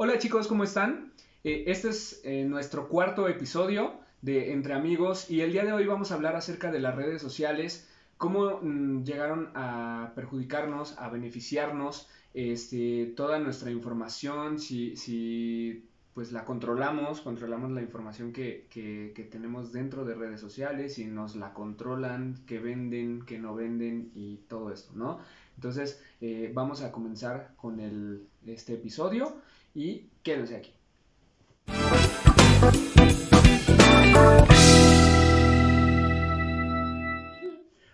Hola chicos, ¿cómo están? Eh, este es eh, nuestro cuarto episodio de Entre Amigos y el día de hoy vamos a hablar acerca de las redes sociales, cómo mm, llegaron a perjudicarnos, a beneficiarnos, este, toda nuestra información, si, si pues la controlamos, controlamos la información que, que, que, tenemos dentro de redes sociales y nos la controlan, que venden, que no venden y todo esto, ¿no? Entonces eh, vamos a comenzar con el, este episodio y quédense aquí.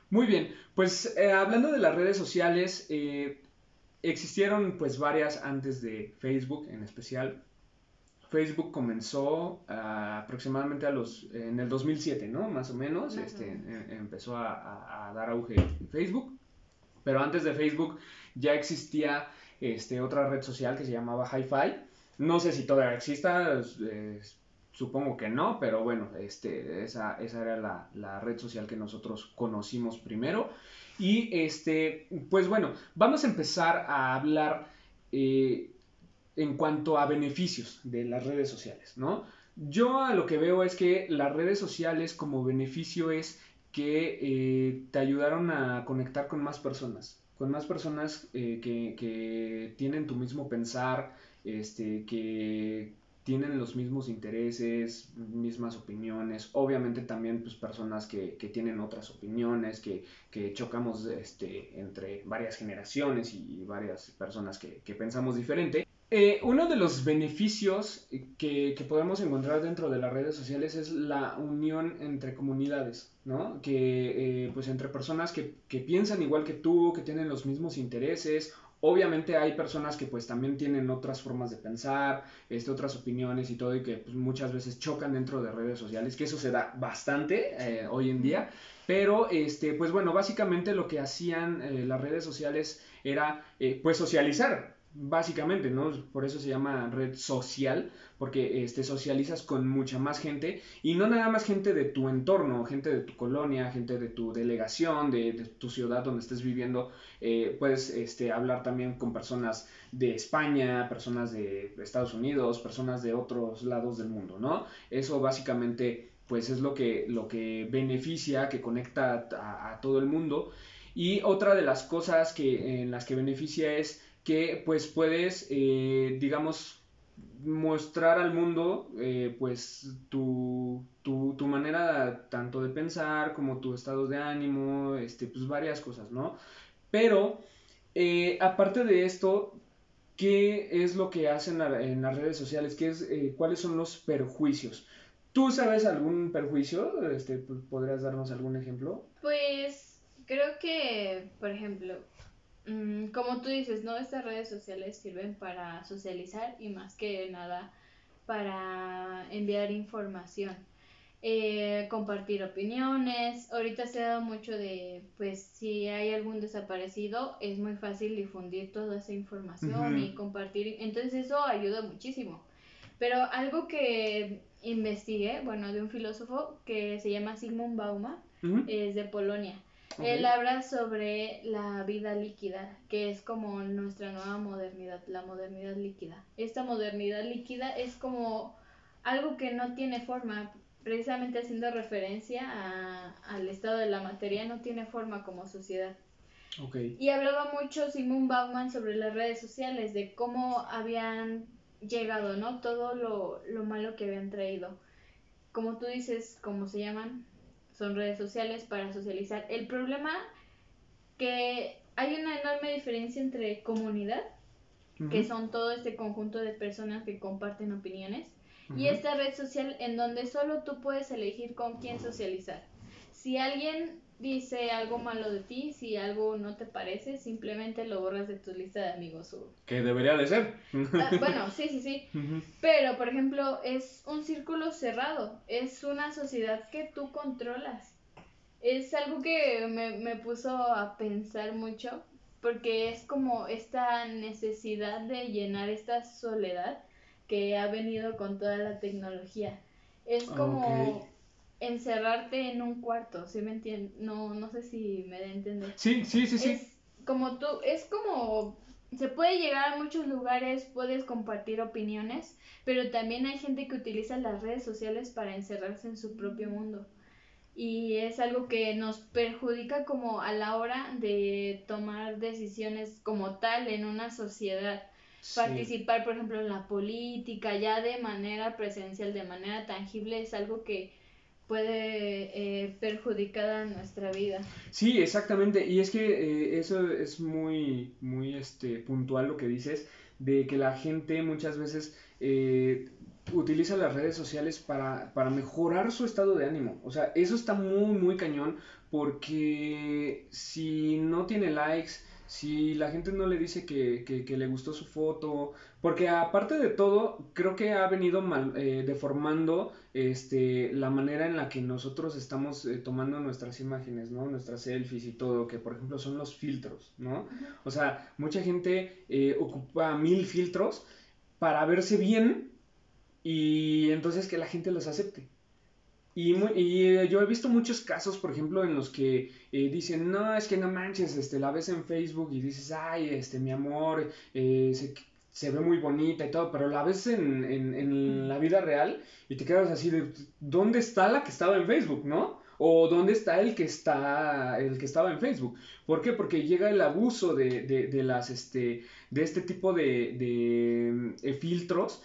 Muy bien, pues eh, hablando de las redes sociales, eh, existieron pues varias antes de Facebook en especial. Facebook comenzó uh, aproximadamente a los, en el 2007, ¿no? Más o menos, este, em, empezó a, a, a, dar auge Facebook. Pero antes de Facebook ya existía este, otra red social que se llamaba Hi-Fi. No sé si todavía exista, supongo que no, pero bueno, este, esa, esa era la, la, red social que nosotros conocimos primero. Y este, pues bueno, vamos a empezar a hablar eh, en cuanto a beneficios de las redes sociales, ¿no? Yo a lo que veo es que las redes sociales como beneficio es que eh, te ayudaron a conectar con más personas, con más personas eh, que, que, tienen tu mismo pensar, este, que tienen los mismos intereses, mismas opiniones, obviamente también pues, personas que, que tienen otras opiniones, que, que, chocamos este, entre varias generaciones y varias personas que, que pensamos diferente. Eh, uno de los beneficios que, que, podemos encontrar dentro de las redes sociales es la unión entre comunidades, ¿no? Que, eh, pues entre personas que, que, piensan igual que tú, que tienen los mismos intereses. Obviamente hay personas que pues también tienen otras formas de pensar, este, otras opiniones y todo, y que pues, muchas veces chocan dentro de redes sociales, que eso se da bastante eh, hoy en día. Pero, este, pues bueno, básicamente lo que hacían las redes sociales era pues socializar, básicamente, ¿no? Por eso se llama red social, porque este, socializas con mucha más gente y no nada más gente de tu entorno, gente de tu colonia, gente de tu delegación, de, tu ciudad donde estés viviendo. Eh, puedes este, hablar también con personas de España, personas de Estados Unidos, personas de otros lados del mundo, ¿no? Eso básicamente pues es lo que, lo que beneficia, que conecta a, a todo el mundo. Y otra de las cosas que, en las que beneficia es que pues puedes, eh, digamos, mostrar al mundo eh, pues tu, tu, tu, manera tanto de pensar como tu estado de ánimo, este, pues varias cosas, ¿no? Pero eh, aparte de esto, ¿qué es lo que hacen en las redes sociales? ¿Qué es, ¿Cuáles son los perjuicios? ¿Tú sabes algún perjuicio? Este, ¿Podrías darnos algún ejemplo? Pues creo que, por ejemplo, Mm, como tú dices, ¿no? Estas redes sociales sirven para socializar y más que nada para enviar información, eh, compartir opiniones. Ahorita se ha dado mucho de, pues, si hay algún desaparecido, es muy fácil difundir toda esa información uh -huh. y compartir. Entonces eso ayuda muchísimo. Pero algo que investigué, bueno, de un filósofo que se llama Sigmund Bauman, uh -huh. es de Polonia. Okay. Él habla sobre la vida líquida, que es como nuestra nueva modernidad, la modernidad líquida. Esta modernidad líquida es como algo que no tiene forma, precisamente haciendo referencia a, al estado de la materia, no tiene forma como sociedad. Okay. Y hablaba mucho Simon Bauman sobre las redes sociales, de cómo habían llegado, ¿no? Todo lo, lo malo que habían traído. Como tú dices, ¿cómo se llaman? Son redes sociales para socializar. El problema que hay una enorme diferencia entre comunidad, uh -huh. que son todo este conjunto de personas que comparten opiniones, uh -huh. y esta red social en donde solo tú puedes elegir con quién socializar. Si alguien dice algo malo de ti, si algo no te parece, simplemente lo borras de tu lista de amigos. O... Que debería de ser. Ah, bueno, sí, sí, sí. Uh -huh. Pero, por ejemplo, es un círculo cerrado, es una sociedad que tú controlas. Es algo que me, me puso a pensar mucho, porque es como esta necesidad de llenar esta soledad que ha venido con toda la tecnología. Es como... Okay encerrarte en un cuarto, ¿sí me entiendes? No, no sé si me da a entender. Sí, sí, sí, sí. Es como tú, es como se puede llegar a muchos lugares, puedes compartir opiniones, pero también hay gente que utiliza las redes sociales para encerrarse en su propio mundo. Y es algo que nos perjudica como a la hora de tomar decisiones como tal en una sociedad. Participar, por ejemplo, en la política, ya de manera presencial, de manera tangible, es algo que puede eh, perjudicar a nuestra vida. Sí, exactamente. Y es que eh, eso es muy, muy este, puntual lo que dices, de que la gente muchas veces eh, utiliza las redes sociales para, para mejorar su estado de ánimo. O sea, eso está muy, muy cañón porque si no tiene likes, si la gente no le dice que, que, le gustó su foto, porque aparte de todo, creo que ha venido mal, eh, deformando este, la manera en la que nosotros estamos eh, tomando nuestras imágenes, ¿no? Nuestras selfies y todo, que por ejemplo son los filtros, ¿no? O sea, mucha gente eh, ocupa mil filtros para verse bien y entonces que la gente los acepte. Y, y, yo he visto muchos casos, por ejemplo, en los que eh, dicen, no, es que no manches, este, la ves en Facebook y dices, ay, este, mi amor, eh, se, se, ve muy bonita y todo, pero la ves en, en, en, la vida real y te quedas así de, ¿dónde está la que estaba en Facebook, no? O ¿dónde está el que, está, el que estaba en Facebook? ¿Por qué? Porque llega el abuso de, de, de las, este, de este tipo de, de eh, filtros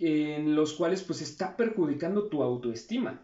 en los cuales pues está perjudicando tu autoestima.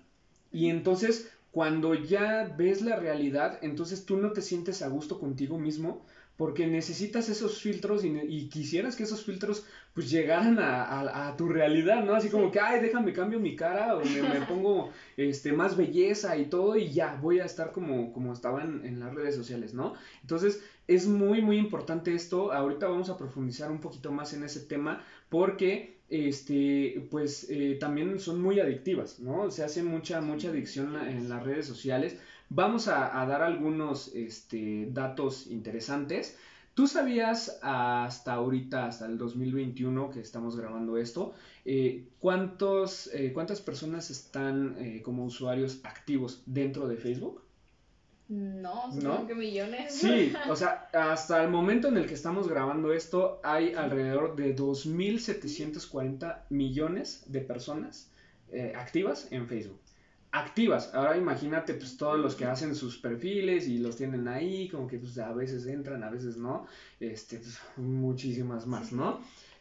Y entonces, cuando ya ves la realidad, entonces tú no te sientes a gusto contigo mismo porque necesitas esos filtros y, quisieras que esos filtros pues llegaran a, tu realidad, ¿no? Así como que, ay, déjame cambio mi cara o me, pongo este, más belleza y todo y ya, voy a estar como, como estaba en, las redes sociales, ¿no? Entonces, es muy, muy importante esto. Ahorita vamos a profundizar un poquito más en ese tema porque este, pues eh, también son muy adictivas, ¿no? Se hace mucha, mucha adicción en las redes sociales. Vamos a, dar algunos este, datos interesantes. ¿Tú sabías hasta ahorita, hasta el 2021 que estamos grabando esto, eh, cuántos, eh, cuántas personas están como usuarios activos dentro de Facebook? No, supongo que millones. Sí, o sea, hasta el momento en el que estamos grabando esto, hay alrededor de 2.740 millones de personas eh, activas en Facebook. Activas. Ahora imagínate pues todos los que hacen sus perfiles y los tienen ahí, como que pues a veces entran, a veces no. Este, pues, muchísimas más, ¿no?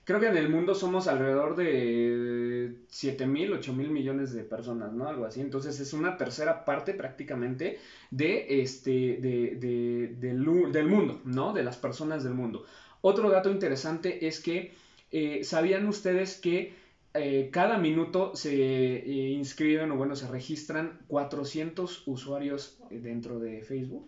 creo que en el mundo somos alrededor de 7 mil, 8 mil millones de personas, ¿no? Algo así. Entonces es una tercera parte prácticamente de este, de, del, mundo, ¿no? De las personas del mundo. Otro dato interesante es que, eh, ¿sabían ustedes que eh, cada minuto se eh, inscriben o bueno, se registran 400 usuarios dentro de Facebook?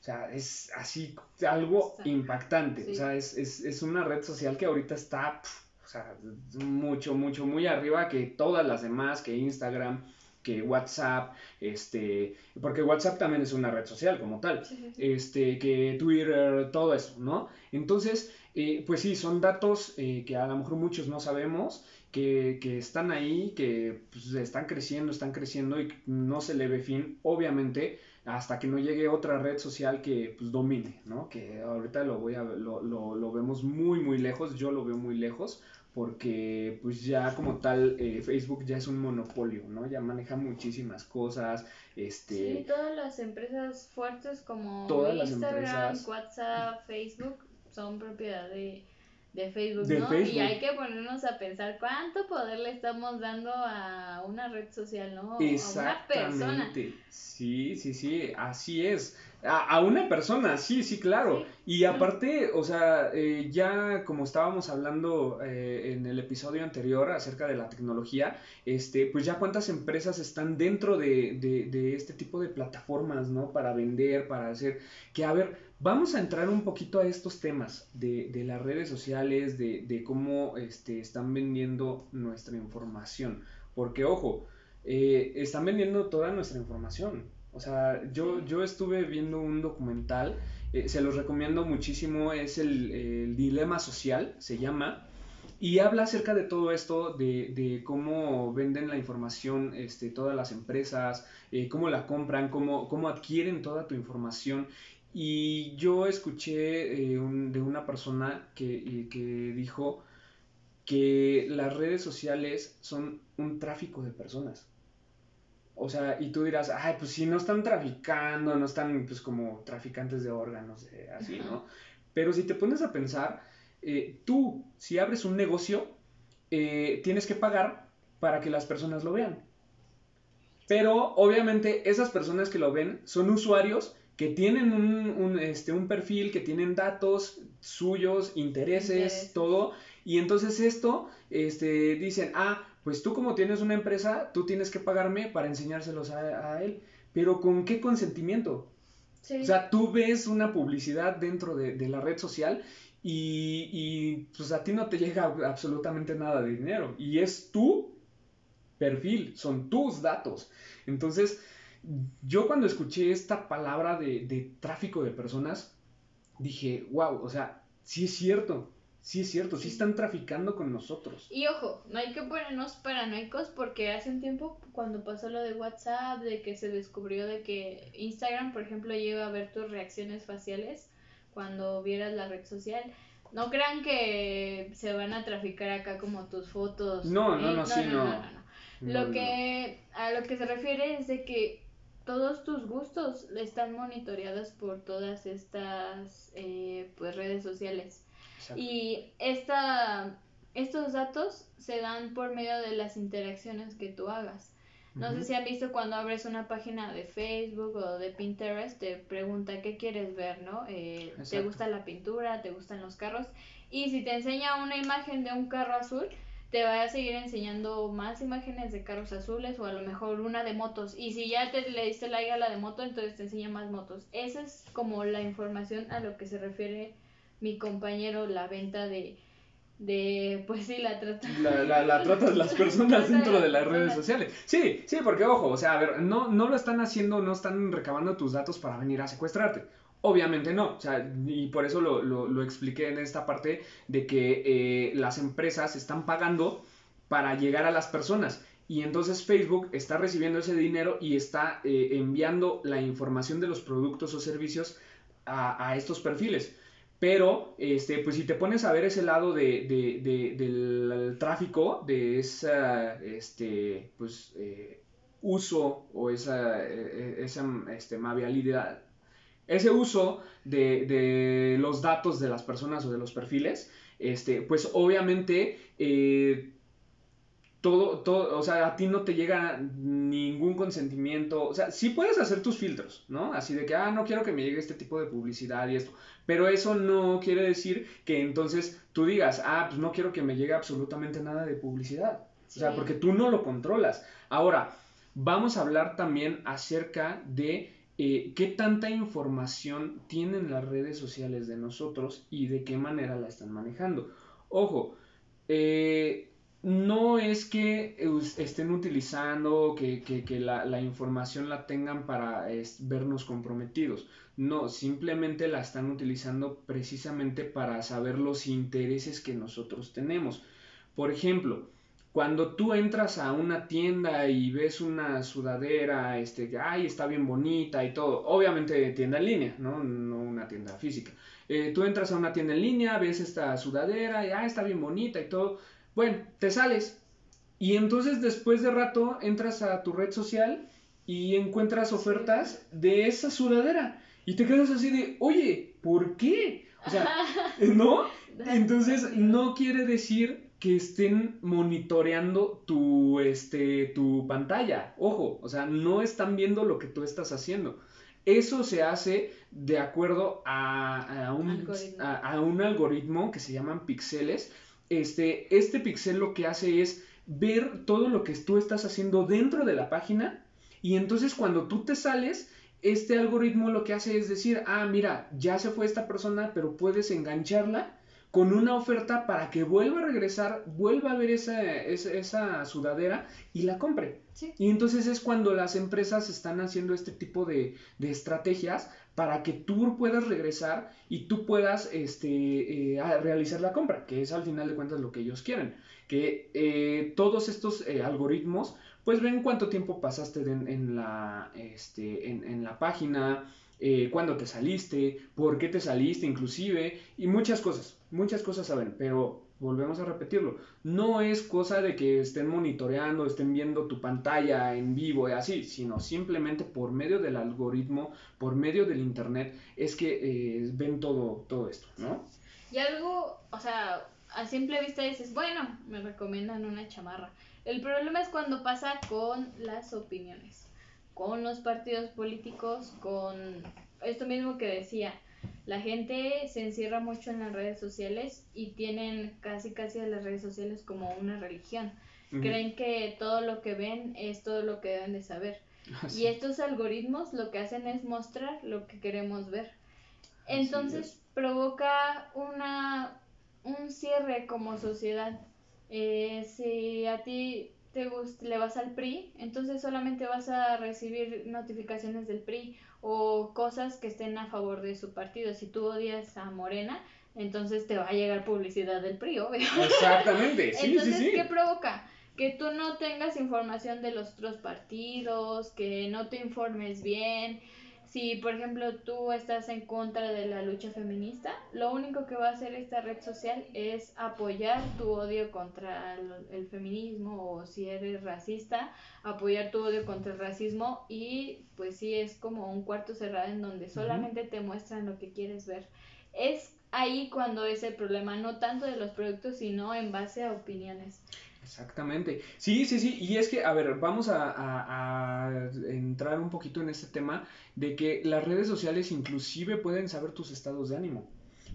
O sea, es así algo impactante. O sea, es, es, es, una red social que ahorita está, o sea, mucho, mucho, muy arriba que todas las demás, que Instagram, que WhatsApp, este, porque WhatsApp también es una red social como tal, este, que Twitter, todo eso, ¿no? Entonces, eh, pues sí, son datos eh, que a lo mejor muchos no sabemos, que, que están ahí, que pues, están creciendo, están creciendo y no se le ve fin, obviamente hasta que no llegue otra red social que pues domine, ¿no? Que ahorita lo voy a lo, lo, lo vemos muy muy lejos, yo lo veo muy lejos porque pues ya como tal eh, Facebook ya es un monopolio, ¿no? Ya maneja muchísimas cosas, este... Sí, todas las empresas fuertes como Instagram, WhatsApp, Facebook son propiedad de de Facebook, ¿no? Y hay que ponernos a pensar cuánto poder le estamos dando a una red social, ¿no? A una persona. Sí, sí, sí, así es. A, una persona, sí, sí, claro. Y aparte, o sea, eh, ya como estábamos hablando eh, en el episodio anterior acerca de la tecnología, este, pues ya cuántas empresas están dentro de, de, de este tipo de plataformas, ¿no? Para vender, para hacer, que a ver, Vamos a entrar un poquito a estos temas de, de las redes sociales, de, de cómo este, están vendiendo nuestra información. Porque, ojo, eh, están vendiendo toda nuestra información. O sea, yo, yo estuve viendo un documental, eh, se los recomiendo muchísimo, es el, el, Dilema Social, se llama, y habla acerca de todo esto, de, de cómo venden la información este, todas las empresas, eh, cómo la compran, cómo, cómo adquieren toda tu información Y yo escuché eh, de una persona que, que dijo que las redes sociales son un tráfico de personas. O sea, y tú dirás, ay, pues si no están traficando, no están pues como traficantes de órganos, así, ¿no? Pero si te pones a pensar, eh, tú, si abres un negocio, eh, tienes que pagar para que las personas lo vean. Pero obviamente esas personas que lo ven son usuarios que tienen un, este, un perfil, que tienen datos suyos, intereses, todo. Y entonces esto, este, dicen, ah, pues tú como tienes una empresa, tú tienes que pagarme para enseñárselos a, él. Pero ¿con qué consentimiento? O sea, tú ves una publicidad dentro de, la red social y, y, pues a ti no te llega absolutamente nada de dinero. Y es tu perfil, son tus datos. Entonces, yo cuando escuché esta palabra de, de tráfico de personas, dije, wow, o sea, sí es cierto. Sí, es cierto, sí están traficando con nosotros. Y ojo, no hay que ponernos paranoicos porque hace un tiempo cuando pasó lo de WhatsApp, de que se descubrió de que Instagram, por ejemplo, lleva a ver tus reacciones faciales cuando vieras la red social. No crean que se van a traficar acá como tus fotos. No, no, no, sí, no. no, Lo que a lo que se refiere es de que todos tus gustos están monitoreados por todas estas eh, pues redes sociales. Y esta, estos datos se dan por medio de las interacciones que tú hagas. No sé si han visto cuando abres una página de Facebook o de Pinterest, te pregunta qué quieres ver, ¿no? Eh, ¿Te gusta la pintura? ¿Te gustan los carros? Y si te enseña una imagen de un carro azul, te va a seguir enseñando más imágenes de carros azules o a lo mejor una de motos. Y si ya te le diste like a la de moto, entonces te enseña más motos. Esa es como la información a lo que se refiere mi compañero la venta de, de pues sí, la trata. La, la, trata de las personas dentro de las redes sociales. Sí, sí, porque ojo, o sea, a ver, no, no lo están haciendo, no están recabando tus datos para venir a secuestrarte. Obviamente no, o sea, y por eso lo, lo, expliqué en esta parte de que eh, las empresas están pagando para llegar a las personas. Y entonces Facebook está recibiendo ese dinero y está eh, enviando la información de los productos o servicios a, a estos perfiles. Pero, este, pues si te pones a ver ese lado de, del tráfico, de esa, este, pues, eh, uso o esa, eh, esa este, ese uso de, los datos de las personas o de los perfiles, este, pues obviamente eh, todo, todo, o sea, a ti no te llega ningún consentimiento, o sea, sí puedes hacer tus filtros, ¿no? Así de que, ah, no quiero que me llegue este tipo de publicidad y esto, pero eso no quiere decir que entonces tú digas, ah, pues no quiero que me llegue absolutamente nada de publicidad, o sea, porque tú no lo controlas. Ahora, vamos a hablar también acerca de eh, qué tanta información tienen las redes sociales de nosotros y de qué manera la están manejando. Ojo, eh, no es que estén utilizando, que, que, la, información la tengan para vernos comprometidos. No, simplemente la están utilizando precisamente para saber los intereses que nosotros tenemos. Por ejemplo, cuando tú entras a una tienda y ves una sudadera, este, que, ay, está bien bonita y todo, obviamente tienda en línea, no, no una tienda física. Eh, tú entras a una tienda en línea, ves esta sudadera y, ay, está bien bonita y todo, bueno, te sales. Y entonces después de rato entras a tu red social y encuentras ofertas de esa sudadera. Y te quedas así de, oye, ¿por qué? O sea, ¿no? Entonces no quiere decir que estén monitoreando tu, este, tu pantalla. Ojo, o sea, no están viendo lo que tú estás haciendo. Eso se hace de acuerdo a, a, un, a, un, algoritmo que se llaman píxeles este, este pixel lo que hace es ver todo lo que tú estás haciendo dentro de la página y entonces cuando tú te sales, este algoritmo lo que hace es decir, ah, mira, ya se fue esta persona, pero puedes engancharla con una oferta para que vuelva a regresar, vuelva a ver esa, esa, sudadera y la compre. Y entonces es cuando las empresas están haciendo este tipo de, de estrategias para que tú puedas regresar y tú puedas este, eh, realizar la compra, que es al final de cuentas lo que ellos quieren. Que eh, todos estos eh, algoritmos pues ven cuánto tiempo pasaste en, la, este, en, la página, eh, cuándo te saliste, por qué te saliste inclusive, y muchas cosas, muchas cosas saben, pero volvemos a repetirlo, no es cosa de que estén monitoreando, estén viendo tu pantalla en vivo y así, sino simplemente por medio del algoritmo, por medio del internet, es que eh, ven todo, todo esto, ¿no? Y algo, o sea, a simple vista dices, bueno, me recomiendan una chamarra. El problema es cuando pasa con las opiniones, con los partidos políticos, con esto mismo que decía, la gente se encierra mucho en las redes sociales y tienen casi casi a las redes sociales como una religión. Creen que todo lo que ven es todo lo que deben de saber. Y estos algoritmos lo que hacen es mostrar lo que queremos ver. Entonces provoca una un cierre como sociedad. Eh, si a ti te le vas al PRI, entonces solamente vas a recibir notificaciones del PRI o cosas que estén a favor de su partido. Si tú odias a Morena, entonces te va a llegar publicidad del PRI, obvio. Exactamente, sí, entonces, sí, sí. ¿qué provoca? Que tú no tengas información de los otros partidos, que no te informes bien, si, por ejemplo, tú estás en contra de la lucha feminista, lo único que va a hacer esta red social es apoyar tu odio contra el, feminismo o si eres racista, apoyar tu odio contra el racismo y pues sí es como un cuarto cerrado en donde solamente te muestran lo que quieres ver. Es ahí cuando es el problema, no tanto de los productos, sino en base a opiniones. Exactamente. Sí, sí, sí. Y es que, a ver, vamos a, entrar un poquito en este tema de que las redes sociales inclusive pueden saber tus estados de ánimo.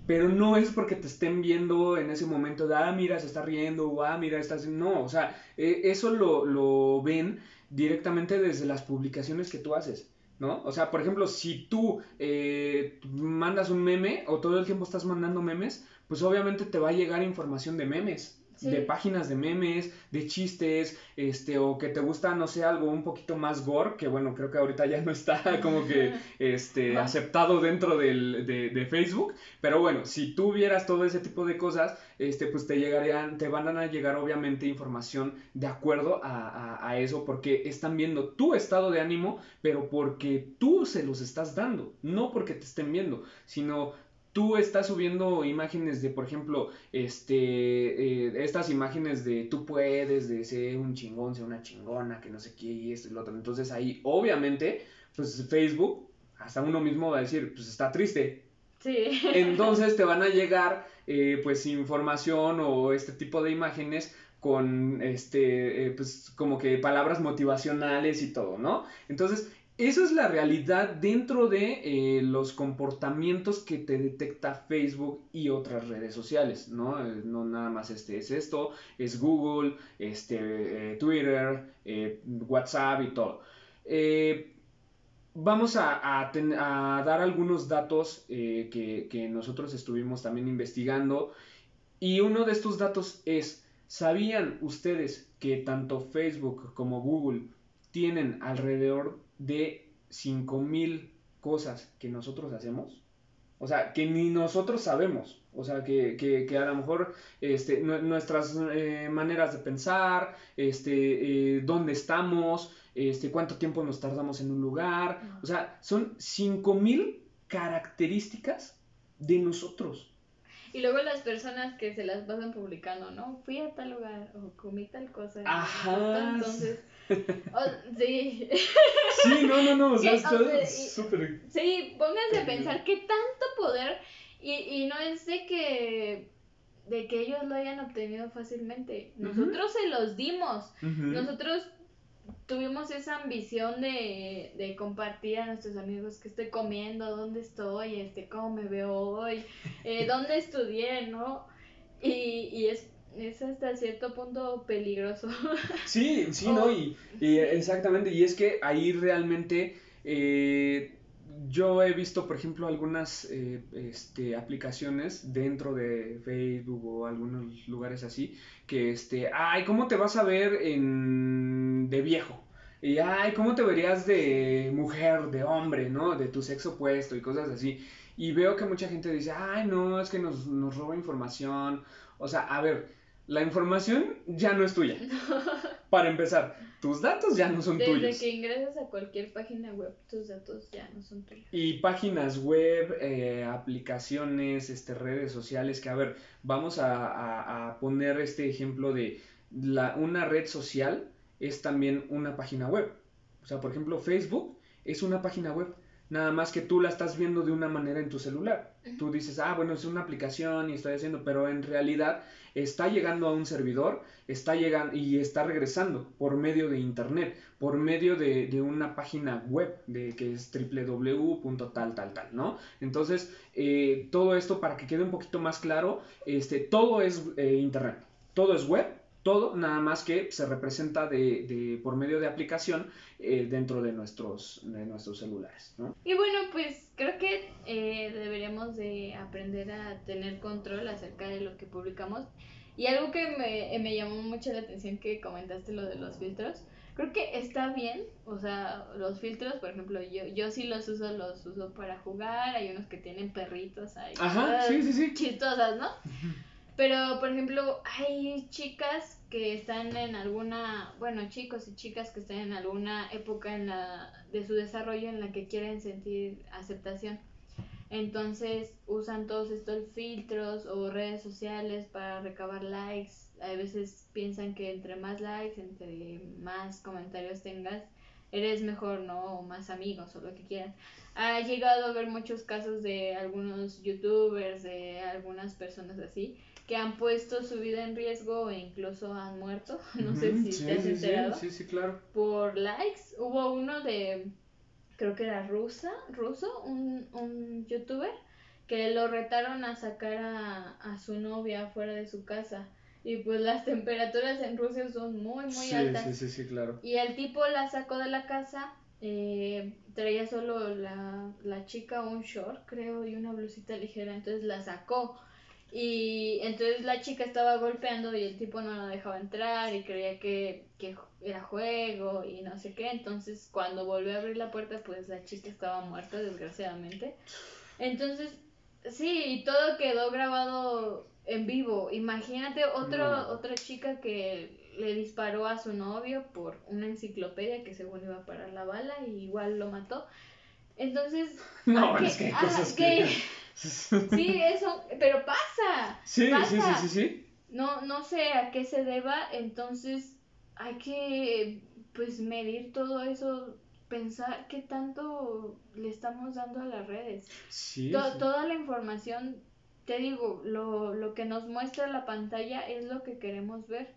Pero no es porque te estén viendo en ese momento de, ah, mira, se está riendo, o ah, mira, estás... No, o sea, e, eso lo, lo ven directamente desde las publicaciones que tú haces. ¿no? O sea, por ejemplo, si tú eh, mandas un meme o todo el tiempo estás mandando memes, pues obviamente te va a llegar información de memes, de páginas de memes, de chistes, este, o que te gusta, no sé, algo un poquito más gore, que bueno, creo que ahorita ya no está como que este, aceptado dentro del, de, Facebook, pero bueno, si tú vieras todo ese tipo de cosas, este, pues te llegarían, te van a llegar obviamente información de acuerdo a, a eso, porque están viendo tu estado de ánimo, pero porque tú se los estás dando, no porque te estén viendo, sino tú estás subiendo imágenes de, por ejemplo, este, eh, estas imágenes de tú puedes, de ser un chingón, ser una chingona, que no sé qué y esto y lo otro. Entonces ahí, obviamente, pues Facebook, hasta uno mismo va a decir, pues está triste. Sí. Entonces te van a llegar, eh, pues, información o este tipo de imágenes con, este, eh, pues, como que palabras motivacionales y todo, ¿no? Entonces, eso es la realidad dentro de eh, los comportamientos que te detecta Facebook y otras redes sociales, ¿no? Eh, no nada más este es esto, es Google, este, eh, Twitter, WhatsApp y todo. vamos a, dar algunos datos que, que nosotros estuvimos también investigando y uno de estos datos es, ¿sabían ustedes que tanto Facebook como Google tienen alrededor de 5000 cosas que nosotros hacemos. O sea, que ni nosotros sabemos. O sea, que, que, a lo mejor este, nuestras eh, maneras de pensar, este, eh, dónde estamos, este, cuánto tiempo nos tardamos en un lugar. O sea, son 5000 características de nosotros. Y luego las personas que se las pasan publicando, ¿no? Fui a tal lugar o comí tal cosa. Ajá. Entonces, sí. Sí, no, no, no, o sea, súper... Sí, pónganse a pensar qué tanto poder, y, y no es de que de que ellos lo hayan obtenido fácilmente. Nosotros se los dimos. Nosotros tuvimos esa ambición de, de, compartir a nuestros amigos que estoy comiendo, dónde estoy, este, cómo me veo hoy, eh, dónde estudié, ¿no? Y, y es, es, hasta cierto punto peligroso. Sí, sí, ¿no? Y, y, exactamente, y es que ahí realmente eh, yo he visto, por ejemplo, algunas eh, este, aplicaciones dentro de Facebook o algunos lugares así, que, este, ay, ¿cómo te vas a ver en... de viejo? Y, ay, ¿cómo te verías de mujer, de hombre, ¿no? De tu sexo opuesto y cosas así. Y veo que mucha gente dice, ay, no, es que nos, nos roba información. O sea, a ver, la información ya no es tuya. para empezar, tus datos ya no son tuyos. Desde que ingresas a cualquier página web, tus datos ya no son tuyos. Y páginas web, eh, aplicaciones, este, redes sociales, que a ver, vamos a, a poner este ejemplo de la, una red social es también una página web. O sea, por ejemplo, Facebook es una página web. Nada más que tú la estás viendo de una manera en tu celular. Tú dices, ah, bueno, es una aplicación y estoy haciendo, pero en realidad está llegando a un servidor, está llegando y está regresando por medio de internet, por medio de, una página web de que es www.tal, tal, tal, ¿no? Entonces, eh, todo esto para que quede un poquito más claro, este, todo es eh, internet, todo es web todo, nada más que se representa de, por medio de aplicación eh, dentro de nuestros, de nuestros celulares. ¿no? Y bueno, pues creo que eh, deberíamos de aprender a tener control acerca de lo que publicamos. Y algo que me, me llamó mucho la atención que comentaste lo de los filtros. Creo que está bien, o sea, los filtros, por ejemplo, yo, yo sí los uso, los uso para jugar, hay unos que tienen perritos ahí. Ajá, sí, sí, sí. Chistosas, ¿no? Pero, por ejemplo, hay chicas que están en alguna, bueno, chicos y chicas que están en alguna época en la, de su desarrollo en la que quieren sentir aceptación. Entonces usan todos estos filtros o redes sociales para recabar likes. A veces piensan que entre más likes, entre más comentarios tengas, eres mejor, ¿no? O más amigos o lo que quieran. Ha llegado a ver muchos casos de algunos youtubers, de algunas personas así, que han puesto su vida en riesgo e incluso han muerto. No sé si te has enterado. Sí, sí, claro. Por likes. Hubo uno de, creo que era rusa, ruso, un, un youtuber, que lo retaron a sacar a, a su novia fuera de su casa. Y pues las temperaturas en Rusia son muy, muy altas. Sí, sí, sí, claro. Y el tipo la sacó de la casa, eh, traía solo la, la chica un short, creo, y una blusita ligera, entonces la sacó. Y entonces la chica estaba golpeando y el tipo no la dejaba entrar y creía que, que era juego y no sé qué. Entonces cuando volvió a abrir la puerta, pues la chica estaba muerta, desgraciadamente. Entonces, sí, y todo quedó grabado en vivo. Imagínate otro, otra chica que le disparó a su novio por una enciclopedia que según iba a parar la bala y igual lo mató. Entonces, no, es que, cosas que... Sí, eso, pero pasa. Sí, sí, sí, sí, sí. No, no sé a qué se deba, entonces hay que pues medir todo eso, pensar qué tanto le estamos dando a las redes. Sí, Toda la información, te digo, lo, lo que nos muestra la pantalla es lo que queremos ver.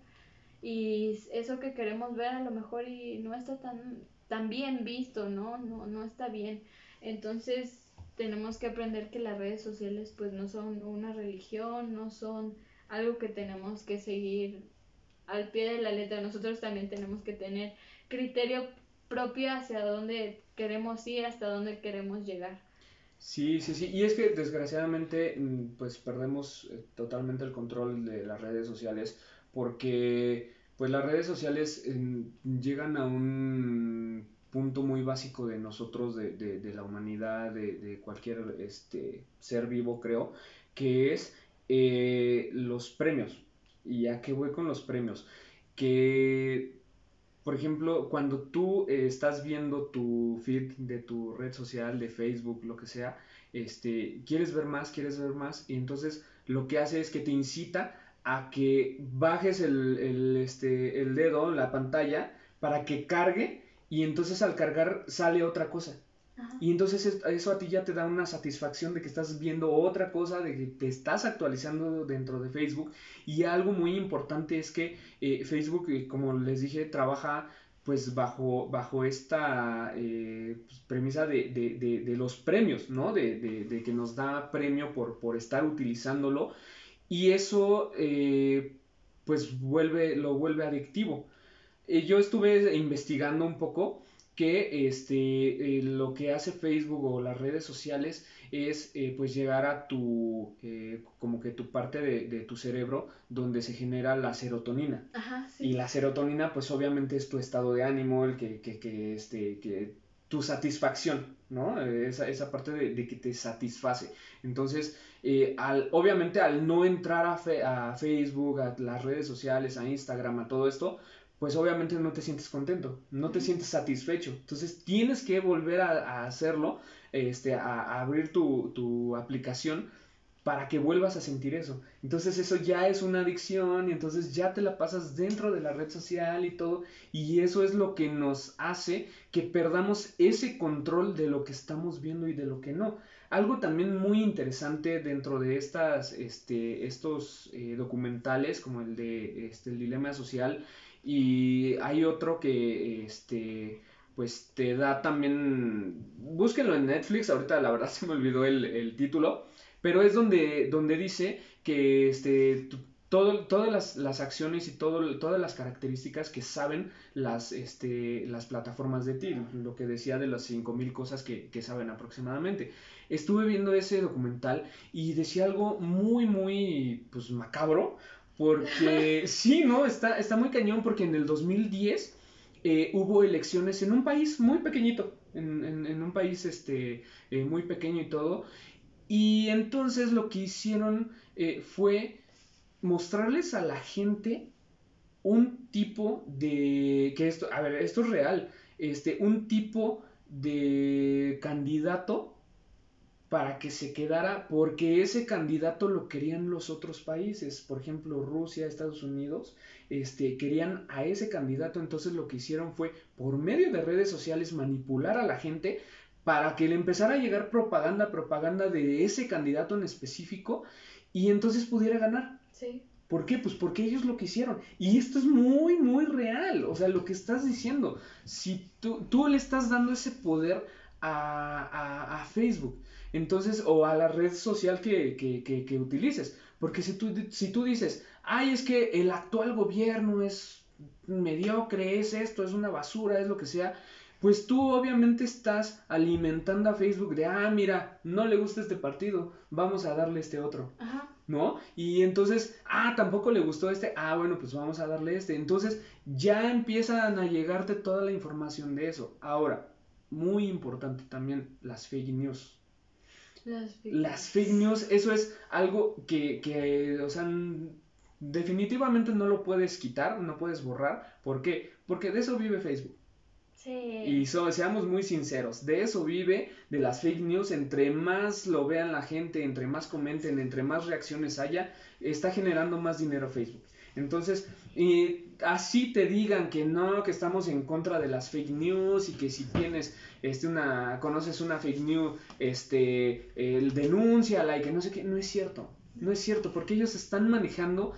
Y eso que queremos ver a lo mejor y no está tan, tan bien visto, ¿no? No, no está bien. Entonces, tenemos que aprender que las redes sociales pues no son una religión, no son algo que tenemos que seguir al pie de la letra. Nosotros también tenemos que tener criterio propio hacia dónde queremos ir, hasta dónde queremos llegar. Sí, sí, sí. Y es que desgraciadamente mm, pues perdemos eh, totalmente el control de las redes sociales porque pues las redes sociales llegan a un punto muy básico de nosotros, de, de, la humanidad, de, de, cualquier este, ser vivo, creo, que es eh, los premios. ¿Y a qué voy con los premios? Que, por ejemplo, cuando tú eh, estás viendo tu feed de tu red social, de Facebook, lo que sea, este, quieres ver más, quieres ver más, y entonces lo que hace es que te incita a que bajes el, el, este, el dedo la pantalla para que cargue y entonces al cargar sale otra cosa. Y entonces eso a ti ya te da una satisfacción de que estás viendo otra cosa, de que te estás actualizando dentro de Facebook. Y algo muy importante es que eh, Facebook, eh, como les dije, trabaja pues bajo, bajo esta eh, pues, premisa de, de, los premios, ¿no? De, que nos da premio por, por estar utilizándolo. Y eso pues vuelve, lo vuelve adictivo. Eh, yo estuve investigando un poco que este, eh, lo que hace Facebook o las redes sociales es eh, pues llegar a tu, como que tu parte de, tu cerebro donde se genera la serotonina. Y la serotonina pues obviamente es tu estado de ánimo, el que, que, que este, que tu satisfacción, ¿no? Esa, esa parte de, que te satisface. Entonces, al, obviamente al no entrar a, a Facebook, a las redes sociales, a Instagram, a todo esto, pues obviamente no te sientes contento, no te sientes satisfecho. Entonces tienes que volver a, hacerlo, este, a, abrir tu, tu, aplicación para que vuelvas a sentir eso. Entonces eso ya es una adicción y entonces ya te la pasas dentro de la red social y todo. Y eso es lo que nos hace que perdamos ese control de lo que estamos viendo y de lo que no. Algo también muy interesante dentro de estas, este, estos eh, documentales como el de este, el dilema social y hay otro que este pues te da también búsquenlo en Netflix ahorita la verdad se me olvidó el, el título pero es donde, donde dice que este, todo, todas las, las, acciones y todo, todas las características que saben las, este, las plataformas de ti, lo que decía de las 5.000 cosas que, que, saben aproximadamente. Estuve viendo ese documental y decía algo muy, muy pues, macabro, porque sí, ¿no? Está, está muy cañón porque en el 2010 eh, hubo elecciones en un país muy pequeñito, en, en, un país este, eh, muy pequeño y todo, y entonces lo que hicieron eh, fue mostrarles a la gente un tipo de que esto, a ver, esto es real, este, un tipo de candidato para que se quedara, porque ese candidato lo querían los otros países, por ejemplo Rusia, Estados Unidos, este, querían a ese candidato, entonces lo que hicieron fue, por medio de redes sociales, manipular a la gente para que le empezara a llegar propaganda, propaganda de ese candidato en específico y entonces pudiera ganar. Sí. ¿Por qué? Pues porque ellos lo quisieron. Y esto es muy, muy real. O sea, lo que estás diciendo, si tú, tú le estás dando ese poder a, a, Facebook, entonces, o a la red social que, que, que, que utilices. Porque si tú, si tú dices, ay, es que el actual gobierno es mediocre, es esto, es una basura, es lo que sea, pues tú obviamente estás alimentando a Facebook de, ah, mira, no le gusta este partido, vamos a darle este otro. Ajá. ¿No? Y entonces, ah, tampoco le gustó este, ah, bueno, pues vamos a darle este. Entonces ya empiezan a llegarte toda la información de eso. Ahora, muy importante también, las fake news. Las fake, las fake news, eso es algo que, que, o sea, definitivamente no lo puedes quitar, no puedes borrar. ¿Por qué? Porque de eso vive Facebook. Y seamos muy sinceros, de eso vive, de las fake news, entre más lo vean la gente, entre más comenten, entre más reacciones haya, está generando más dinero Facebook. Entonces, y así te digan que no, que estamos en contra de las fake news y que si tienes este una conoces una fake news, este el denúnciala y que no sé qué, no es cierto. No es cierto, porque ellos están manejando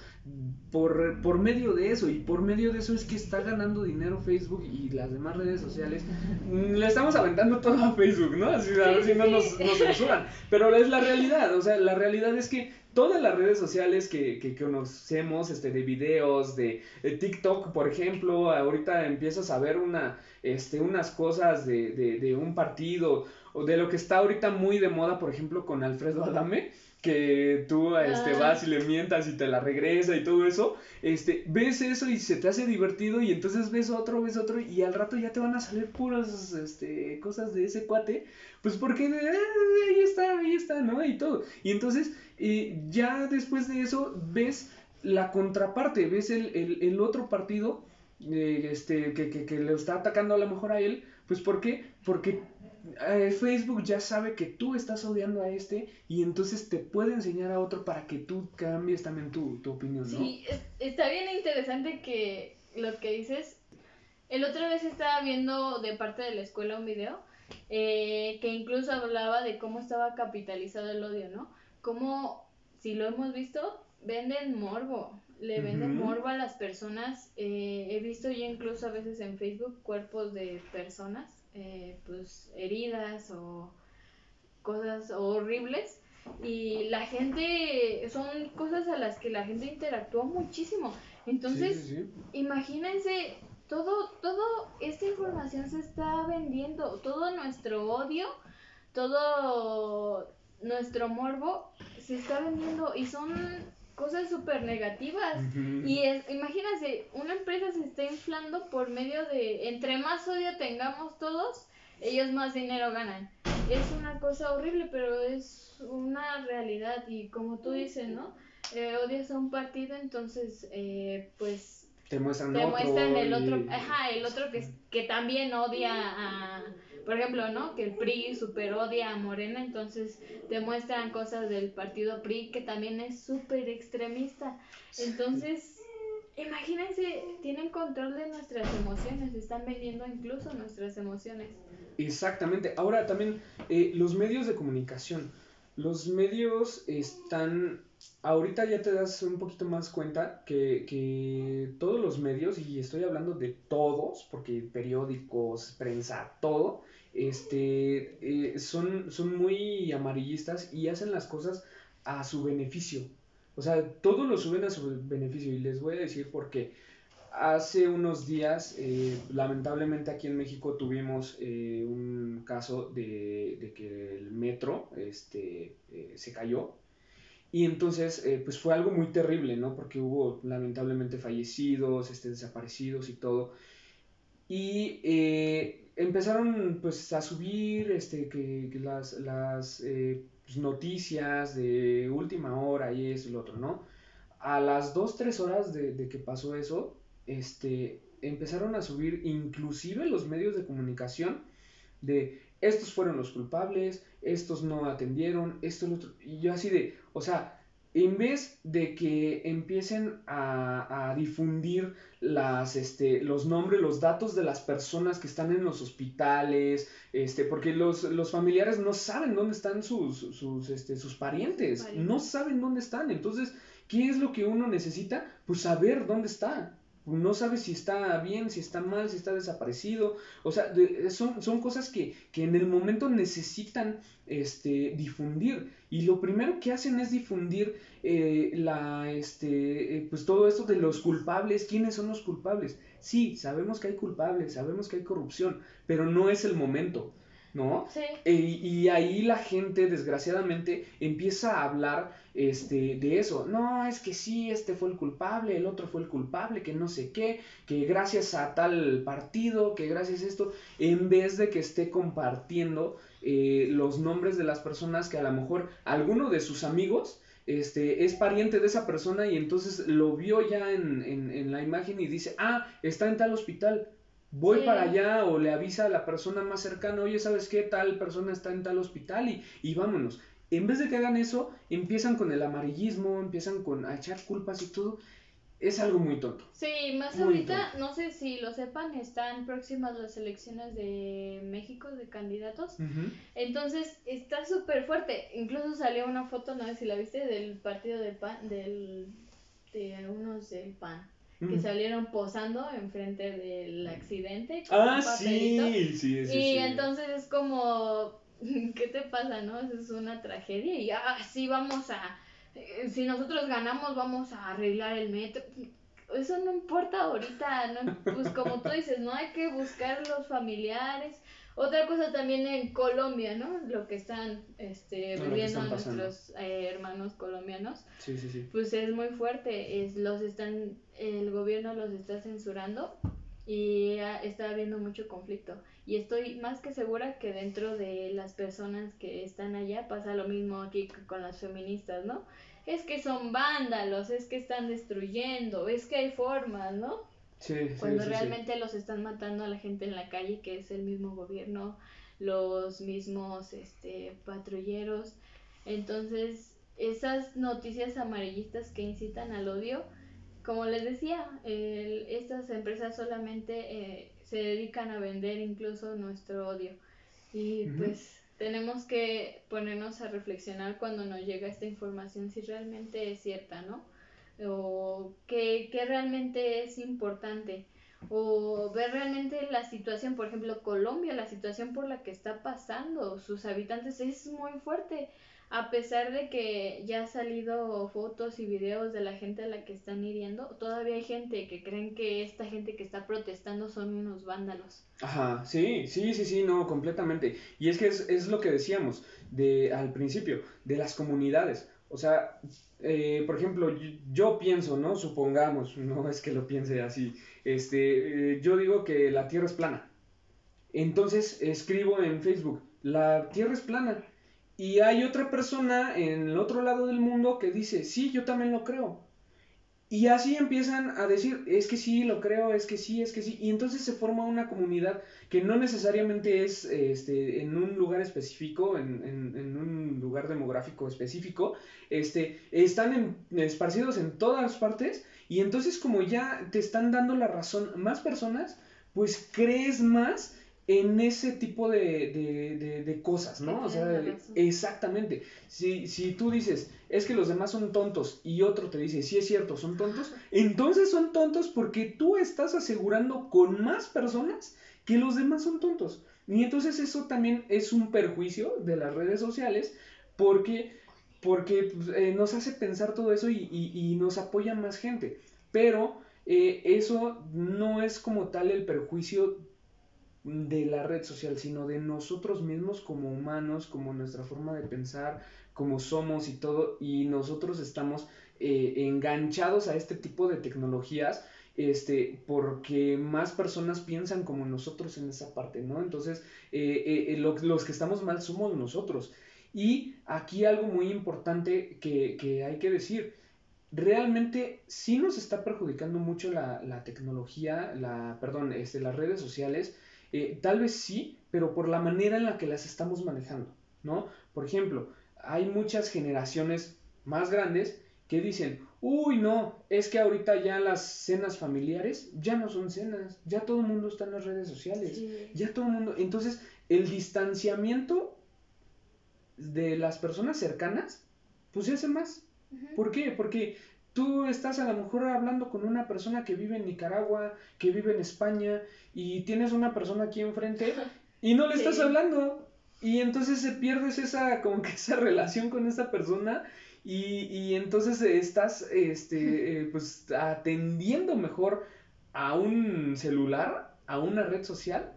por, por, medio de eso y por medio de eso es que está ganando dinero Facebook y las demás redes sociales. Mm, le estamos aventando todo a Facebook, ¿no? Así, a ver si no nos, censuran. Pero es la realidad, o sea, la realidad es que todas las redes sociales que, que, conocemos, este, de videos, de, TikTok, por ejemplo, ahorita empiezas a ver una, este, unas cosas de, de, de un partido o de lo que está ahorita muy de moda, por ejemplo, con Alfredo Adame que tú este, vas y le mientas y te la regresa y todo eso, este, ves eso y se te hace divertido y entonces ves otro, ves otro y al rato ya te van a salir puras este, cosas de ese cuate, pues porque ah, ahí está, ahí está, ¿no? Y todo. Y entonces eh, ya después de eso ves la contraparte, ves el, el, el otro partido eh, este, que, que, que le está atacando a lo mejor a él, pues ¿por qué? Porque eh, Facebook ya sabe que tú estás odiando a este y entonces te puede enseñar a otro para que tú cambies también tu, tu opinión, ¿no? Sí, está bien interesante que lo que dices. El otro vez estaba viendo de parte de la escuela un video eh, que incluso hablaba de cómo estaba capitalizado el odio, ¿no? Cómo, si lo hemos visto, venden morbo, le venden morbo a las personas. Eh, he visto yo incluso a veces en Facebook cuerpos de personas eh, pues heridas o cosas horribles. Y la gente son cosas a las que la gente interactúa muchísimo. Entonces imagínense todo todo esta información se está vendiendo. Todo nuestro odio todo nuestro morbo se está vendiendo. Y son cosas súper negativas. Y es, imagínense, una empresa se está inflando por medio de, entre más odio tengamos todos, ellos más dinero ganan. Es una cosa horrible, pero es una realidad y como tú dices, ¿no? Eh, odias a un partido, entonces, eh, pues te muestran, te otro muestran el otro, y- ajá, el otro que, que también odia a, por ejemplo, ¿no? Que el PRI super odia a Morena, entonces te muestran cosas del partido PRI que también es súper extremista. Entonces, imagínense, tienen control de nuestras emociones, están vendiendo incluso nuestras emociones. Exactamente. Ahora también eh, los medios de comunicación. Los medios están, ahorita ya te das un poquito más cuenta que, que todos los medios, y estoy hablando de todos, porque periódicos, prensa, todo, este, eh, son, son muy amarillistas y hacen las cosas a su beneficio. O sea, todo lo suben a su beneficio y les voy a decir por qué. Hace unos días, eh, lamentablemente aquí en México tuvimos eh, un caso de, de que el metro este, eh, se cayó. Y entonces, eh, pues fue algo muy terrible, ¿no? Porque hubo lamentablemente fallecidos, este, desaparecidos y todo. Y eh, empezaron pues a subir este, que, que las, las eh, pues, noticias de última hora y eso y lo otro, ¿no? A las 2, 3 horas de, de que pasó eso, este, empezaron a subir inclusive los medios de comunicación de estos fueron los culpables, estos no atendieron, esto, lo otro. Y yo así de, o sea, en vez de que empiecen a, a difundir las, este, los nombres, los datos de las personas que están en los hospitales, este, porque los, los familiares no saben dónde están sus, sus, este, sus parientes, Parientes. no saben dónde están. Entonces, ¿qué es lo que uno necesita? Pues saber dónde está. No sabe si está bien, si está mal, si está desaparecido. O sea, de- son, son cosas que, que en el momento necesitan este, difundir. Y lo primero que hacen es difundir eh, la, este, eh, pues todo esto de los culpables. ¿Quiénes son los culpables? Sí, sabemos que hay culpables, sabemos que hay corrupción, pero no es el momento, ¿no? Sí. E- y ahí la gente, desgraciadamente, empieza a hablar este, de eso. No, es que sí, este fue el culpable, el otro fue el culpable, que no sé qué, que gracias a tal partido, que gracias a esto, en vez de que esté compartiendo eh, los nombres de las personas que a lo mejor alguno de sus amigos este, es pariente de esa persona y entonces lo vio ya en, en, en la imagen y dice, ah, está en tal hospital, voy Sí. para allá o le avisa a la persona más cercana, oye, ¿sabes qué? Tal persona está en tal hospital y, y vámonos. En vez de que hagan eso, empiezan con el amarillismo, empiezan con a echar culpas y todo. Es algo muy tonto. Sí, más Muy ahorita, no sé si lo sepan, están próximas las elecciones de México de candidatos. Entonces está súper fuerte. Incluso salió una foto, no sé si la viste, del partido del PAN, del, de unos del PAN, que Ujú. salieron posando enfrente del accidente. con Ah, un papelito. sí, sí, sí. y sí. entonces es como, ¿qué te pasa, no? Eso es una tragedia y ah, sí vamos a, eh, si nosotros ganamos vamos a arreglar el metro. Eso no importa ahorita, no, pues como tú dices, no hay que buscar los familiares. Otra cosa también en Colombia, ¿no? Lo que están este, viviendo están nuestros eh, hermanos colombianos Sí, sí, sí. pues es muy fuerte, es los están el gobierno los está censurando y está habiendo mucho conflicto y estoy más que segura que dentro de las personas que están allá pasa lo mismo aquí con las feministas, ¿no? Es que son vándalos, es que están destruyendo, es que hay formas, ¿no? Sí, sí, Cuando sí, realmente los están matando a la gente en la calle, que es el mismo gobierno, los mismos este, patrulleros. Entonces, esas noticias amarillistas que incitan al odio, como les decía, el- estas empresas solamente eh, se dedican a vender incluso nuestro odio. Y pues tenemos que ponernos a reflexionar cuando nos llega esta información si realmente es cierta, ¿no? O que, que realmente es importante o ver realmente la situación, por ejemplo, Colombia, la situación por la que está pasando, sus habitantes es muy fuerte, a pesar de que ya ha salido fotos y videos de la gente a la que están hiriendo, todavía hay gente que creen que esta gente que está protestando son unos vándalos. Ajá, sí, sí, sí, sí, no, completamente. Y es que es, es lo que decíamos de, al principio, de las comunidades. O sea, eh, por ejemplo, yo, pienso, ¿no? Supongamos, no es que lo piense así, este, eh, yo digo que la Tierra es plana. Entonces escribo en Facebook, la Tierra es plana. Y hay otra persona en el otro lado del mundo que dice, sí, yo también lo creo. Y así empiezan a decir, es que sí, lo creo, es que sí, es que sí. Y entonces se forma una comunidad que no necesariamente es este, en un lugar específico, en, en, un lugar demográfico específico. Este, están esparcidos en todas partes. Y entonces como ya te están dando la razón más personas, pues crees más en ese tipo de, cosas, ¿no? O sea, exactamente. Si, si tú dices, es que los demás son tontos y otro te dice, sí es cierto, son tontos, entonces son tontos porque tú estás asegurando con más personas que los demás son tontos. Y entonces eso también es un perjuicio de las redes sociales porque, porque pues, eh, nos hace pensar todo eso y, nos apoya más gente. Pero eh, eso no es como tal el perjuicio de la red social, sino de nosotros mismos como humanos, como nuestra forma de pensar, como somos y todo, y nosotros estamos eh, enganchados a este tipo de tecnologías, este, porque más personas piensan como nosotros en esa parte, ¿no? Entonces, eh, eh, los que estamos mal somos nosotros. Y aquí algo muy importante que, que hay que decir, realmente sí nos está perjudicando mucho la, la tecnología, la, perdón, este, las redes sociales, eh, tal vez sí, pero por la manera en la que las estamos manejando, ¿no? Por ejemplo, hay muchas generaciones más grandes que dicen, uy, no, es que ahorita ya las cenas familiares ya no son cenas, ya todo el mundo está en las redes sociales, ya todo el mundo, entonces el distanciamiento de las personas cercanas, pues se hace más. ¿Por qué? Porque Tú estás a lo mejor hablando con una persona que vive en Nicaragua, que vive en España, y tienes una persona aquí enfrente y no le estás hablando. Y entonces se pierdes esa, como que esa relación con esa persona y, y entonces estás, este, eh, pues atendiendo mejor a un celular, a una red social,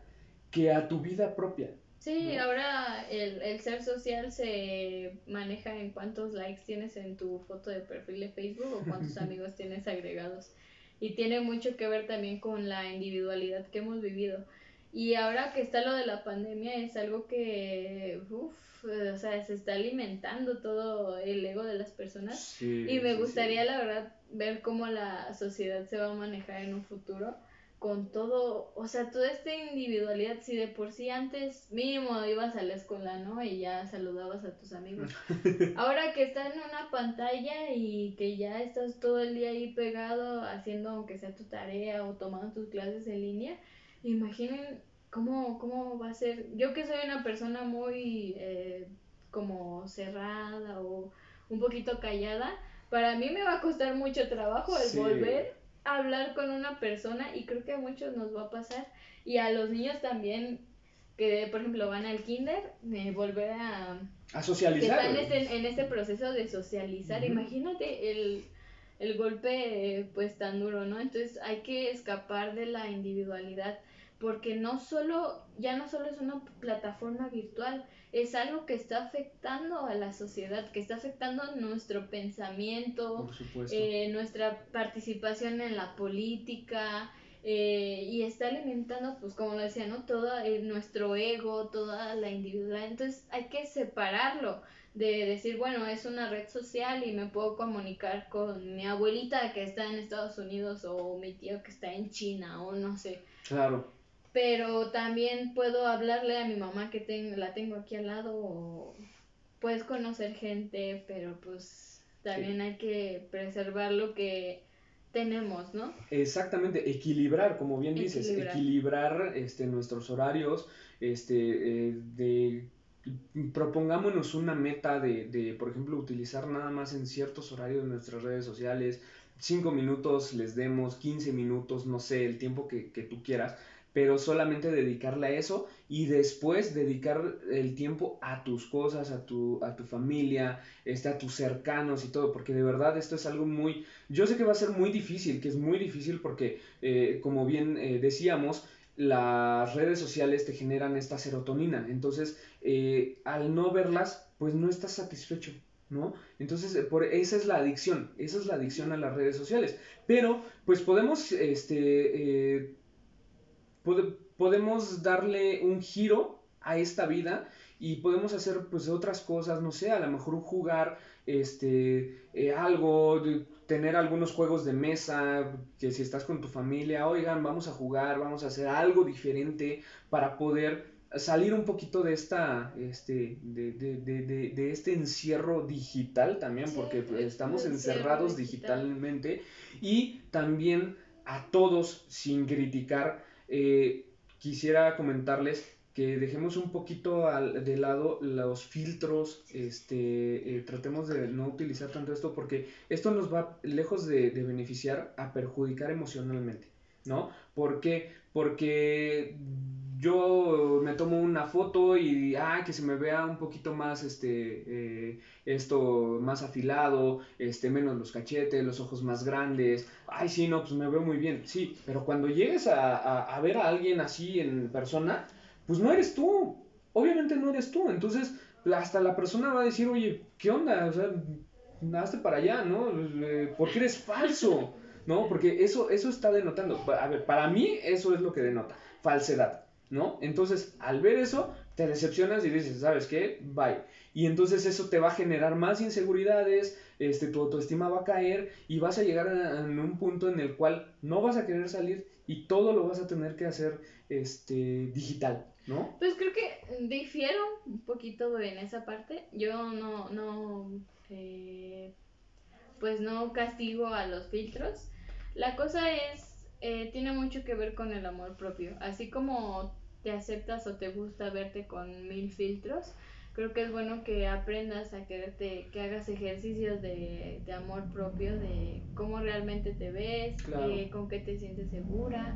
que a tu vida propia. Sí, ahora el, el ser social se maneja en cuántos likes tienes en tu foto de perfil de Facebook o cuántos amigos tienes agregados. Y tiene mucho que ver también con la individualidad que hemos vivido. Y ahora que está lo de la pandemia es algo que, uff, o sea, se está alimentando todo el ego de las personas. y me gustaría, la verdad, ver cómo la sociedad se va a manejar en un futuro con todo, o sea, toda esta individualidad, si de por sí antes mínimo ibas a la escuela, ¿no? Y ya saludabas a tus amigos. Ahora que estás en una pantalla y que ya estás todo el día ahí pegado haciendo aunque sea tu tarea o tomando tus clases en línea, imaginen cómo, cómo va a ser. Yo que soy una persona muy eh, como cerrada o un poquito callada, para mí me va a costar mucho trabajo el volver hablar con una persona y creo que a muchos nos va a pasar y a los niños también que por ejemplo van al kinder eh, volver a a socializar. que están en, este proceso de socializar imagínate el, el golpe pues tan duro no entonces hay que escapar de la individualidad porque no solo ya no solo es una plataforma virtual es algo que está afectando a la sociedad, que está afectando nuestro pensamiento, eh, nuestra participación en la política eh, y está alimentando, pues como lo decía, ¿no? Todo eh, nuestro ego, toda la individualidad. Entonces hay que separarlo de decir, bueno, es una red social y me puedo comunicar con mi abuelita que está en Estados Unidos o mi tío que está en China o no sé. Claro pero también puedo hablarle a mi mamá que tengo, la tengo aquí al lado o puedes conocer gente, pero pues también hay que preservar lo que tenemos, ¿no? Exactamente, equilibrar, como bien dices, equilibrar este, nuestros horarios, este, eh, de propongámonos una meta de, de, por ejemplo, utilizar nada más en ciertos horarios de nuestras redes sociales, cinco minutos les demos, 15 minutos, no sé, el tiempo que, que tú quieras, pero solamente dedicarle a eso y después dedicar el tiempo a tus cosas, a tu, a tu familia, este, a tus cercanos y todo, porque de verdad esto es algo muy, yo sé que va a ser muy difícil, que es muy difícil porque, eh, como bien eh, decíamos, las redes sociales te generan esta serotonina, entonces eh, al no verlas, pues no estás satisfecho, ¿no? Entonces, por, esa es la adicción, esa es la adicción a las redes sociales. Pero, pues podemos, este, podemos darle un giro a esta vida y podemos hacer pues otras cosas, no sé, a lo mejor jugar este eh, algo, tener algunos juegos de mesa, que si estás con tu familia, oigan, vamos a jugar, vamos a hacer algo diferente para poder salir un poquito de esta este de, de, de, de este encierro digital también porque estamos encerrados digitalmente y también a todos sin criticar eh, quisiera comentarles que dejemos un poquito al, de lado los filtros, este, eh, tratemos de no utilizar tanto esto porque esto nos va lejos de, de beneficiar a perjudicar emocionalmente, ¿no? ¿Por qué? Porque yo me tomo una foto y ah, que se me vea un poquito más este eh, esto más afilado, este menos los cachetes, los ojos más grandes. Ay, sí, no, pues me veo muy bien. Sí, pero cuando llegues a, a, ver a alguien así en persona, pues no eres tú. Obviamente no eres tú. Entonces, hasta la persona va a decir, oye, ¿qué onda? O sea, nadaste para allá, ¿no? Eh, porque eres falso, ¿no? Porque eso, eso está denotando. A ver, para mí eso es lo que denota, falsedad. ¿No? Entonces, al ver eso, te decepcionas y dices, ¿sabes qué? Bye. Y entonces eso te va a generar más inseguridades, este, tu autoestima va a caer y vas a llegar a, un punto en el cual no vas a querer salir y todo lo vas a tener que hacer este, digital, ¿no? Pues creo que difiero un poquito en esa parte. Yo no, no, eh, pues no castigo a los filtros. La cosa es eh, tiene mucho que ver con el amor propio. Así como te aceptas o te gusta verte con mil filtros, creo que es bueno que aprendas a quererte, que hagas ejercicios de, de amor propio, de cómo realmente te ves, eh, con qué te sientes segura.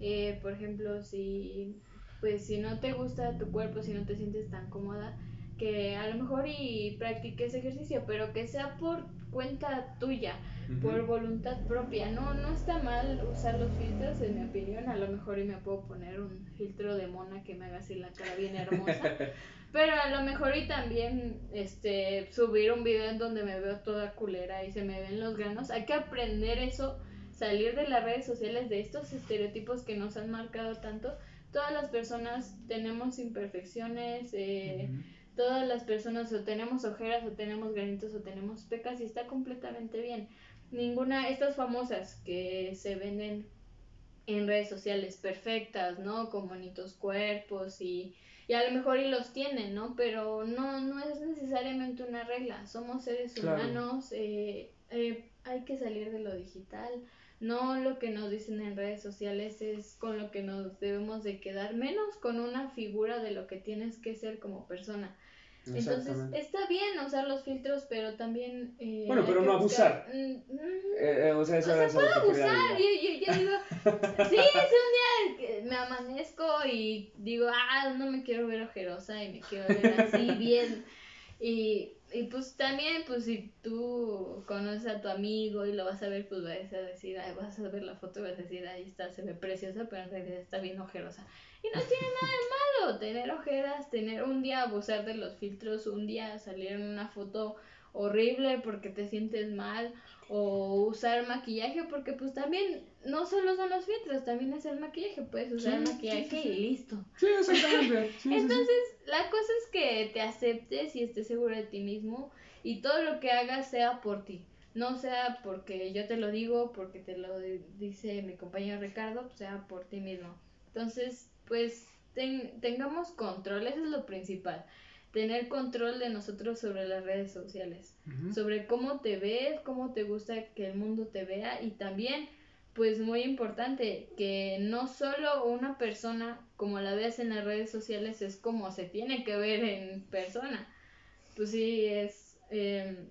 Eh, por ejemplo, si pues si no te gusta tu cuerpo, si no te sientes tan cómoda, que a lo mejor y practiques ejercicio, pero que sea por cuenta tuya, por voluntad propia. No, no está mal usar los filtros, en mi opinión. A lo mejor y me puedo poner un filtro de mona que me haga así la cara bien hermosa. pero a lo mejor y también este subir un video en donde me veo toda culera y se me ven los granos. Hay que aprender eso, salir de las redes sociales, de estos estereotipos que nos han marcado tanto. Todas las personas tenemos imperfecciones, eh, todas las personas o tenemos ojeras o tenemos granitos o tenemos pecas y está completamente bien. Ninguna, estas famosas que se venden en redes sociales perfectas, ¿no? Con bonitos cuerpos y, y a lo mejor y los tienen, ¿no? Pero no, no es necesariamente una regla. Somos seres humanos, eh, eh, hay que salir de lo digital. No lo que nos dicen en redes sociales es con lo que nos debemos de quedar, menos con una figura de lo que tienes que ser como persona. Entonces, está bien usar los filtros, pero también... Eh, bueno, pero no abusar. Mm, mm. Eh, eh, o sea, eso, o sea puedo abusar. Yo, yo, digo, sí, es un día que me amanezco y digo, ah, no me quiero ver ojerosa y me quiero ver así bien. Y y pues también, pues si tú conoces a tu amigo y lo vas a ver, pues vas a decir, ay, vas a ver la foto y vas a decir, ahí está, se ve preciosa, pero en realidad está bien ojerosa. Y no tiene nada de malo tener ojeras, tener un día abusar de los filtros, un día salir en una foto horrible porque te sientes mal o usar maquillaje porque pues también no solo son los filtros, también es el maquillaje, puedes usar maquillaje y listo. Sí, exactamente. Entonces, la cosa es que te aceptes y estés seguro de ti mismo y todo lo que hagas sea por ti. No sea porque yo te lo digo, porque te lo dice mi compañero Ricardo, sea por ti mismo. Entonces, pues tengamos control, eso es lo principal tener control de nosotros sobre las redes sociales, sobre cómo te ves, cómo te gusta que el mundo te vea y también, pues muy importante, que no solo una persona como la veas en las redes sociales es como se tiene que ver en persona. Pues sí, es... Eh,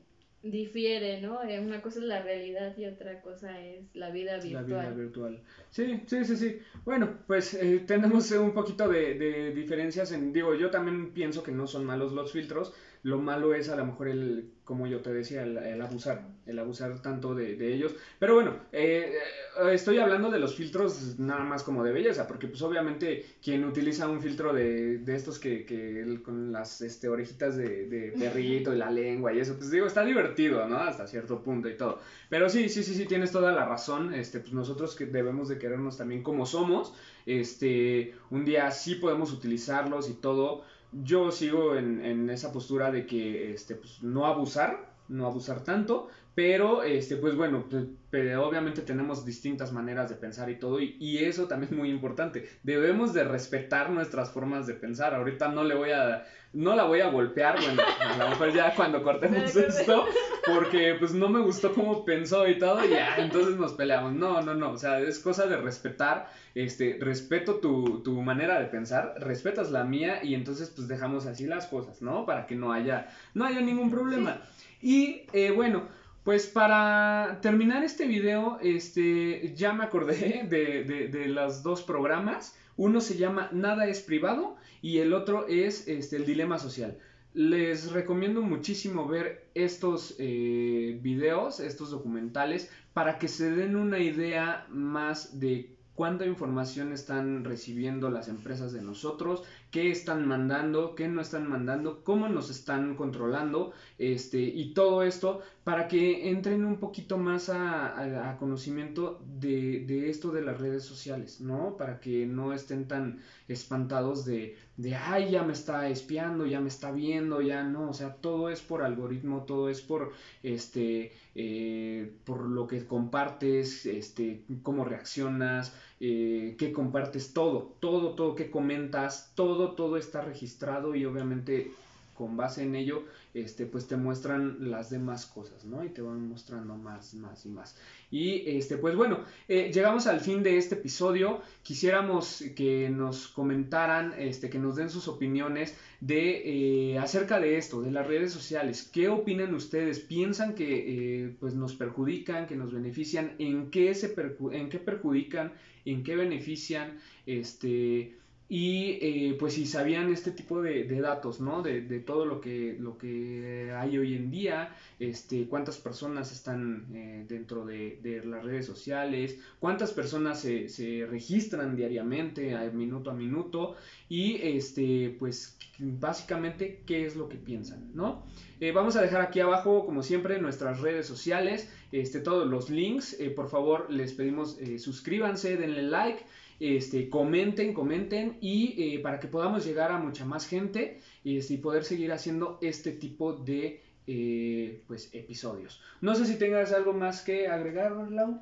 difiere, ¿no? Eh, una cosa es la realidad y otra cosa es la vida virtual. La vida virtual. Sí, sí, sí, sí. Bueno, pues eh, tenemos un poquito de, de, diferencias en, digo, yo también pienso que no son malos los filtros, lo malo es a lo mejor el, como yo te decía, el, abusar, el abusar tanto de, de ellos. Pero bueno, eh, eh, estoy hablando de los filtros nada más como de belleza, porque pues obviamente quien utiliza un filtro de, de estos que, que con las este, orejitas de, de, perrito y la lengua y eso, pues digo, está divertido, ¿no? Hasta cierto punto y todo. Pero sí, sí, sí, sí, tienes toda la razón. Este, pues nosotros que debemos de querernos también como somos. Este, un día sí podemos utilizarlos y todo yo sigo en, esa postura de que este, pues, no abusar, no abusar tanto, Pero, este, pues bueno, pues, obviamente tenemos distintas maneras de pensar y todo, y, eso también es muy importante. Debemos de respetar nuestras formas de pensar. Ahorita no le voy a, no la voy a golpear, bueno, a lo mejor ya cuando cortemos esto, porque pues no me gustó cómo pensó y todo, y ya, entonces nos peleamos. No, no, no, o sea, es cosa de respetar, este, respeto tu, tu manera de pensar, respetas la mía, y entonces pues dejamos así las cosas, ¿no? Para que no haya, no haya ningún problema. Y eh, bueno, pues para terminar este video, este, ya me acordé de, los dos programas. Uno se llama Nada es privado y el otro es este, El Dilema Social. Les recomiendo muchísimo ver estos eh, videos, estos documentales, para que se den una idea más de cuánta información están recibiendo las empresas de nosotros, qué están mandando, qué no están mandando, cómo nos están controlando, este, y todo esto para que entren un poquito más a, conocimiento de, esto de las redes sociales, ¿no? Para que no estén tan espantados de, de, ay, ya me está espiando, ya me está viendo, ya no, o sea, todo es por algoritmo, todo es por, este, eh, por lo que compartes, este, cómo reaccionas, eh, qué compartes, todo, todo, todo, qué comentas, todo, todo está registrado y obviamente con base en ello, este, pues te muestran las demás cosas, ¿no? Y te van mostrando más, más y más. Y este, pues bueno, eh, llegamos al fin de este episodio. Quisiéramos que nos comentaran, este, que nos den sus opiniones de eh, acerca de esto, de las redes sociales. ¿Qué opinan ustedes? ¿Piensan que eh, pues nos perjudican, que nos benefician? ¿En qué se en qué perjudican? ¿En qué benefician? Este y eh, pues si sabían este tipo de, datos, ¿no? De, todo lo que, lo que hay hoy en día, este, cuántas personas están eh, dentro de, las redes sociales, cuántas personas se, se registran diariamente, minuto a minuto, y este, pues básicamente qué es lo que piensan, ¿no? Eh, vamos a dejar aquí abajo, como siempre, nuestras redes sociales, este, todos los links, por favor les pedimos suscríbanse, denle like, este, comenten, comenten y eh, para que podamos llegar a mucha más gente este, y poder seguir haciendo este tipo de eh, pues, episodios. No sé si tengas algo más que agregar, Lau.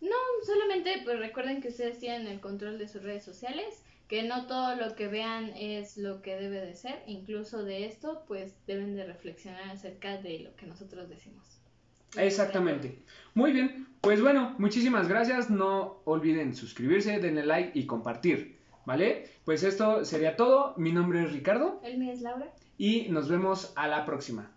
No, solamente pues recuerden que ustedes tienen el control de sus redes sociales, que no todo lo que vean es lo que debe de ser, incluso de esto pues deben de reflexionar acerca de lo que nosotros decimos. Exactamente. Muy bien, pues bueno, muchísimas gracias. No olviden suscribirse, denle like y compartir. ¿Vale? Pues esto sería todo. Mi nombre es Ricardo. El mío es Laura. Y nos vemos a la próxima.